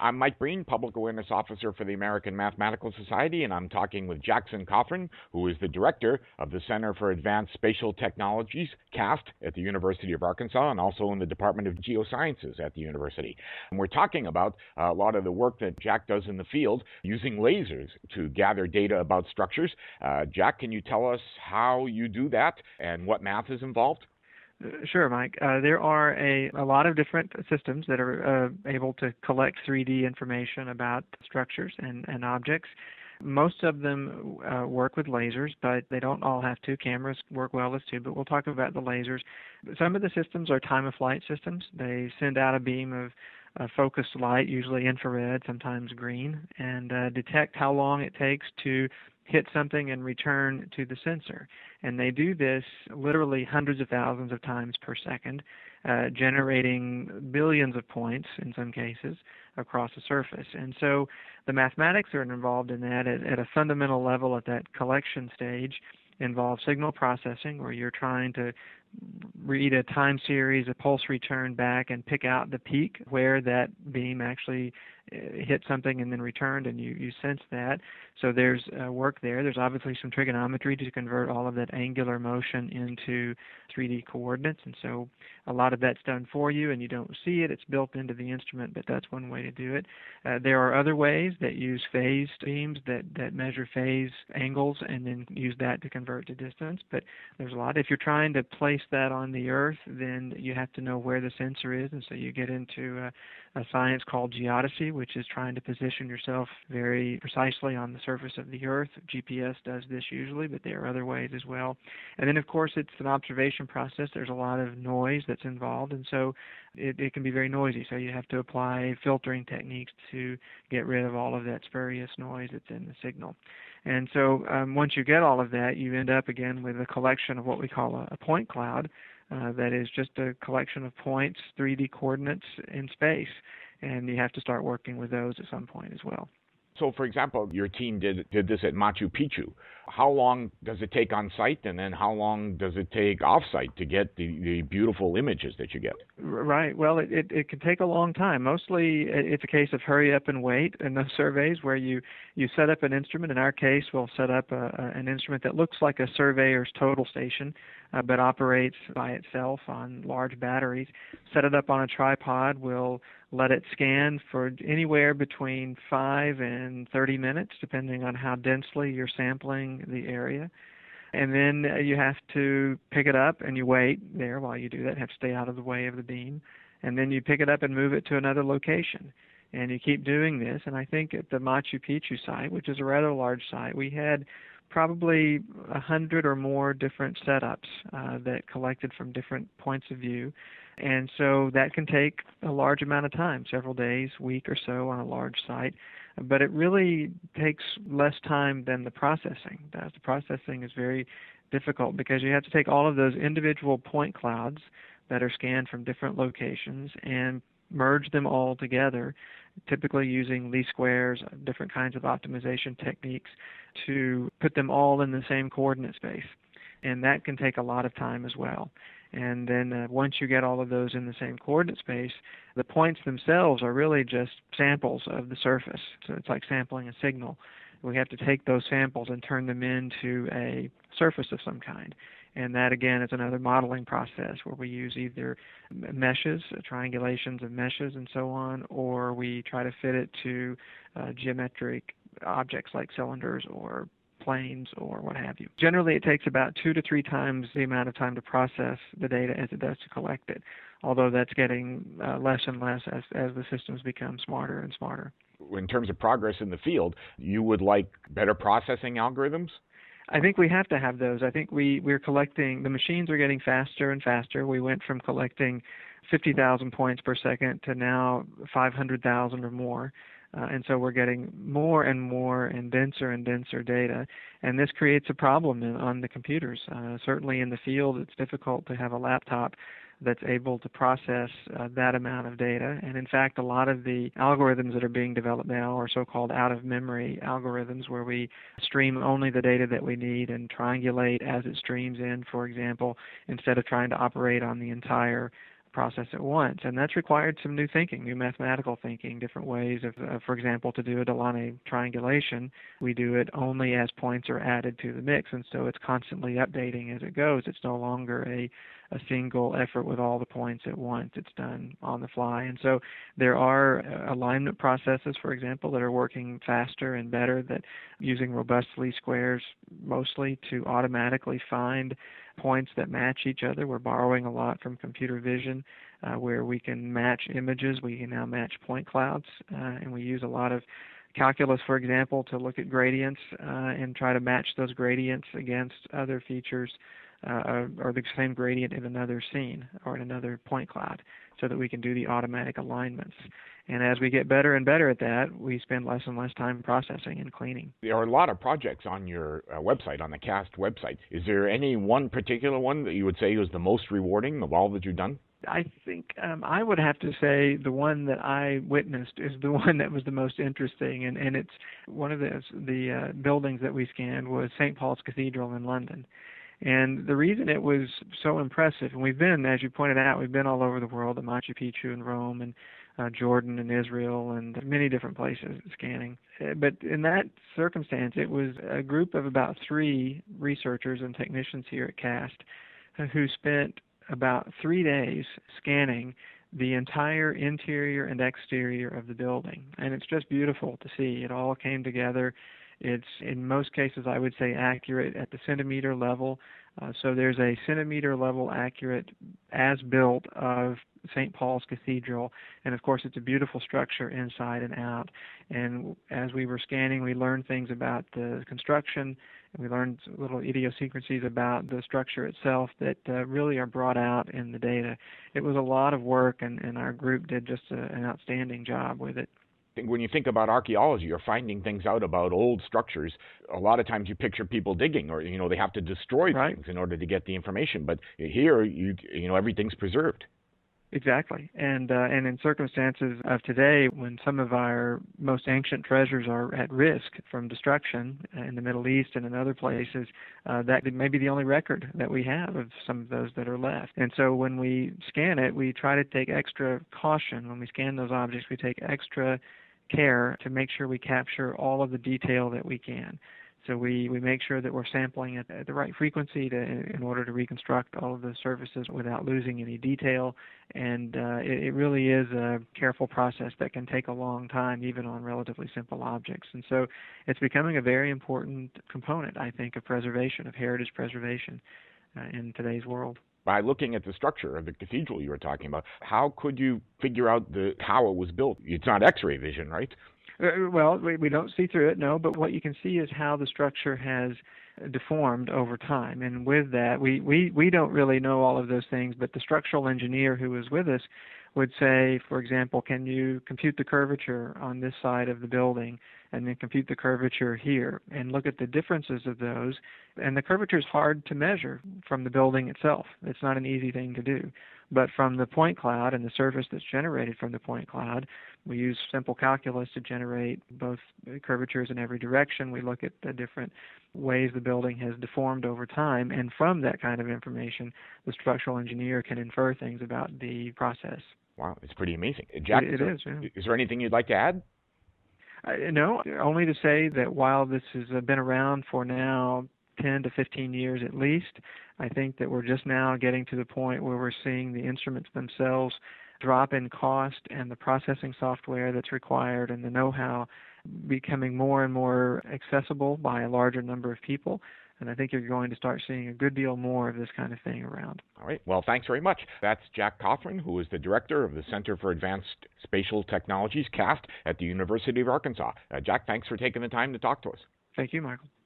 I'm Mike Breen, Public Awareness Officer for the American Mathematical Society, and I'm talking with Jackson Cothren, who is the director of the Center for Advanced Spatial Technologies, CAST, at the University of Arkansas, and also in the Department of Geosciences at the university. And we're talking about a lot of the work that Jack does in the field using lasers to gather data about structures. Uh, Jack, can you tell us how you do that and what math is involved? Sure, Mike. Uh, there are a, a lot of different systems that are uh, able to collect 3D information about structures and, and objects. Most of them uh, work with lasers, but they don't all have to. Cameras work well as too, but we'll talk about the lasers. Some of the systems are time of flight systems. They send out a beam of uh, focused light, usually infrared, sometimes green, and uh, detect how long it takes to hit something and return to the sensor. And they do this literally hundreds of thousands of times per second, uh, generating billions of points in some cases across the surface. And so the mathematics are involved in that at, at a fundamental level at that collection stage involve signal processing where you're trying to read a time series, a pulse return back, and pick out the peak where that beam actually hit something and then returned, and you, you sense that. So there's uh, work there. There's obviously some trigonometry to convert all of that angular motion into 3D coordinates, and so a lot of that's done for you, and you don't see it. It's built into the instrument, but that's one way to do it. Uh, there are other ways that use phased beams that, that measure phase angles and then use that to convert to distance, but there's a lot. If you're trying to place that on the Earth, then you have to know where the sensor is, and so you get into uh, a science called geodesy, which is trying to position yourself very precisely on the surface of the Earth. GPS does this usually, but there are other ways as well. And then, of course, it's an observation process. There's a lot of noise that's involved, and so it, it can be very noisy. So you have to apply filtering techniques to get rid of all of that spurious noise that's in the signal. And so um, once you get all of that, you end up again with a collection of what we call a, a point cloud uh, that is just a collection of points, 3D coordinates in space, and you have to start working with those at some point as well. So, for example, your team did did this at Machu Picchu. How long does it take on site, and then how long does it take off site to get the, the beautiful images that you get? Right. Well, it, it, it can take a long time. Mostly, it's a case of hurry up and wait in those surveys where you you set up an instrument. In our case, we'll set up a, a, an instrument that looks like a surveyor's total station, uh, but operates by itself on large batteries. Set it up on a tripod. We'll let it scan for anywhere between 5 and 30 minutes, depending on how densely you're sampling the area. And then you have to pick it up and you wait there while you do that, have to stay out of the way of the beam. And then you pick it up and move it to another location. And you keep doing this. And I think at the Machu Picchu site, which is a rather large site, we had probably a hundred or more different setups uh, that collected from different points of view and so that can take a large amount of time, several days, week or so on a large site. But it really takes less time than the processing does. The processing is very difficult because you have to take all of those individual point clouds that are scanned from different locations and merge them all together, typically using least squares, different kinds of optimization techniques to put them all in the same coordinate space. And that can take a lot of time as well. And then uh, once you get all of those in the same coordinate space, the points themselves are really just samples of the surface. So it's like sampling a signal. We have to take those samples and turn them into a surface of some kind. And that again is another modeling process where we use either meshes, triangulations of meshes, and so on, or we try to fit it to uh, geometric objects like cylinders or planes or what have you. Generally, it takes about two to three times the amount of time to process the data as it does to collect it, although that's getting uh, less and less as, as the systems become smarter and smarter. In terms of progress in the field, you would like better processing algorithms? I think we have to have those. I think we, we're collecting, the machines are getting faster and faster. We went from collecting 50,000 points per second to now 500,000 or more. Uh, and so we're getting more and more and denser and denser data, and this creates a problem in, on the computers. Uh, certainly in the field, it's difficult to have a laptop that's able to process uh, that amount of data. And in fact, a lot of the algorithms that are being developed now are so-called out-of-memory algorithms, where we stream only the data that we need and triangulate as it streams in, for example, instead of trying to operate on the entire process at once. And that's required some new thinking, new mathematical thinking, different ways of, uh, for example, to do a Delaunay triangulation, we do it only as points are added to the mix. And so it's constantly updating as it goes. It's no longer a, a single effort with all the points at once. It's done on the fly. And so there are uh, alignment processes, for example, that are working faster and better that using robust least squares mostly to automatically find points that match each other. We're borrowing a lot from computer vision uh, where we can match images. We can now match point clouds, uh, and we use a lot of calculus, for example, to look at gradients uh, and try to match those gradients against other features uh, or the same gradient in another scene or in another point cloud so that we can do the automatic alignments. And as we get better and better at that, we spend less and less time processing and cleaning. There are a lot of projects on your uh, website, on the CAST website. Is there any one particular one that you would say was the most rewarding of all that you've done? I think um, I would have to say the one that I witnessed is the one that was the most interesting, and, and it's one of the the uh, buildings that we scanned was St. Paul's Cathedral in London. And the reason it was so impressive, and we've been, as you pointed out, we've been all over the world, at Machu Picchu and Rome and uh, Jordan and Israel and many different places scanning. Uh, but in that circumstance, it was a group of about three researchers and technicians here at CAST who spent about three days scanning the entire interior and exterior of the building. And it's just beautiful to see. It all came together it's in most cases, I would say, accurate at the centimeter level. Uh, so there's a centimeter level accurate as built of St. Paul's Cathedral, and of course it's a beautiful structure inside and out. And as we were scanning, we learned things about the construction, and we learned little idiosyncrasies about the structure itself that uh, really are brought out in the data. It was a lot of work, and, and our group did just a, an outstanding job with it when you think about archaeology you're finding things out about old structures, a lot of times you picture people digging, or you know they have to destroy right. things in order to get the information. But here, you you know everything's preserved. Exactly, and uh, and in circumstances of today, when some of our most ancient treasures are at risk from destruction in the Middle East and in other places, uh, that may be the only record that we have of some of those that are left. And so when we scan it, we try to take extra caution. When we scan those objects, we take extra care to make sure we capture all of the detail that we can. So we, we make sure that we're sampling at, the right frequency to, in order to reconstruct all of the surfaces without losing any detail. And uh, it, it really is a careful process that can take a long time, even on relatively simple objects. And so it's becoming a very important component, I think, of preservation, of heritage preservation uh, in today's world by looking at the structure of the cathedral you were talking about, how could you figure out the how it was built? It's not X-ray vision, right? Uh, well, we, we don't see through it, no. But what you can see is how the structure has deformed over time. And with that, we, we, we don't really know all of those things, but the structural engineer who was with us would say, for example, can you compute the curvature on this side of the building and then compute the curvature here and look at the differences of those. And the curvature is hard to measure from the building itself. It's not an easy thing to do. But from the point cloud and the surface that's generated from the point cloud, we use simple calculus to generate both curvatures in every direction. We look at the different ways the building has deformed over time, and from that kind of information, the structural engineer can infer things about the process. Wow, it's pretty amazing. Jack, it, it is. Yeah. Is there anything you'd like to add? Uh, no, only to say that while this has uh, been around for now 10 to 15 years at least, I think that we're just now getting to the point where we're seeing the instruments themselves drop in cost and the processing software that's required and the know-how becoming more and more accessible by a larger number of people. And I think you're going to start seeing a good deal more of this kind of thing around. All right. Well, thanks very much. That's Jack Cothren, who is the director of the Center for Advanced Spatial Technologies, CAST, at the University of Arkansas. Uh, Jack, thanks for taking the time to talk to us. Thank you, Michael.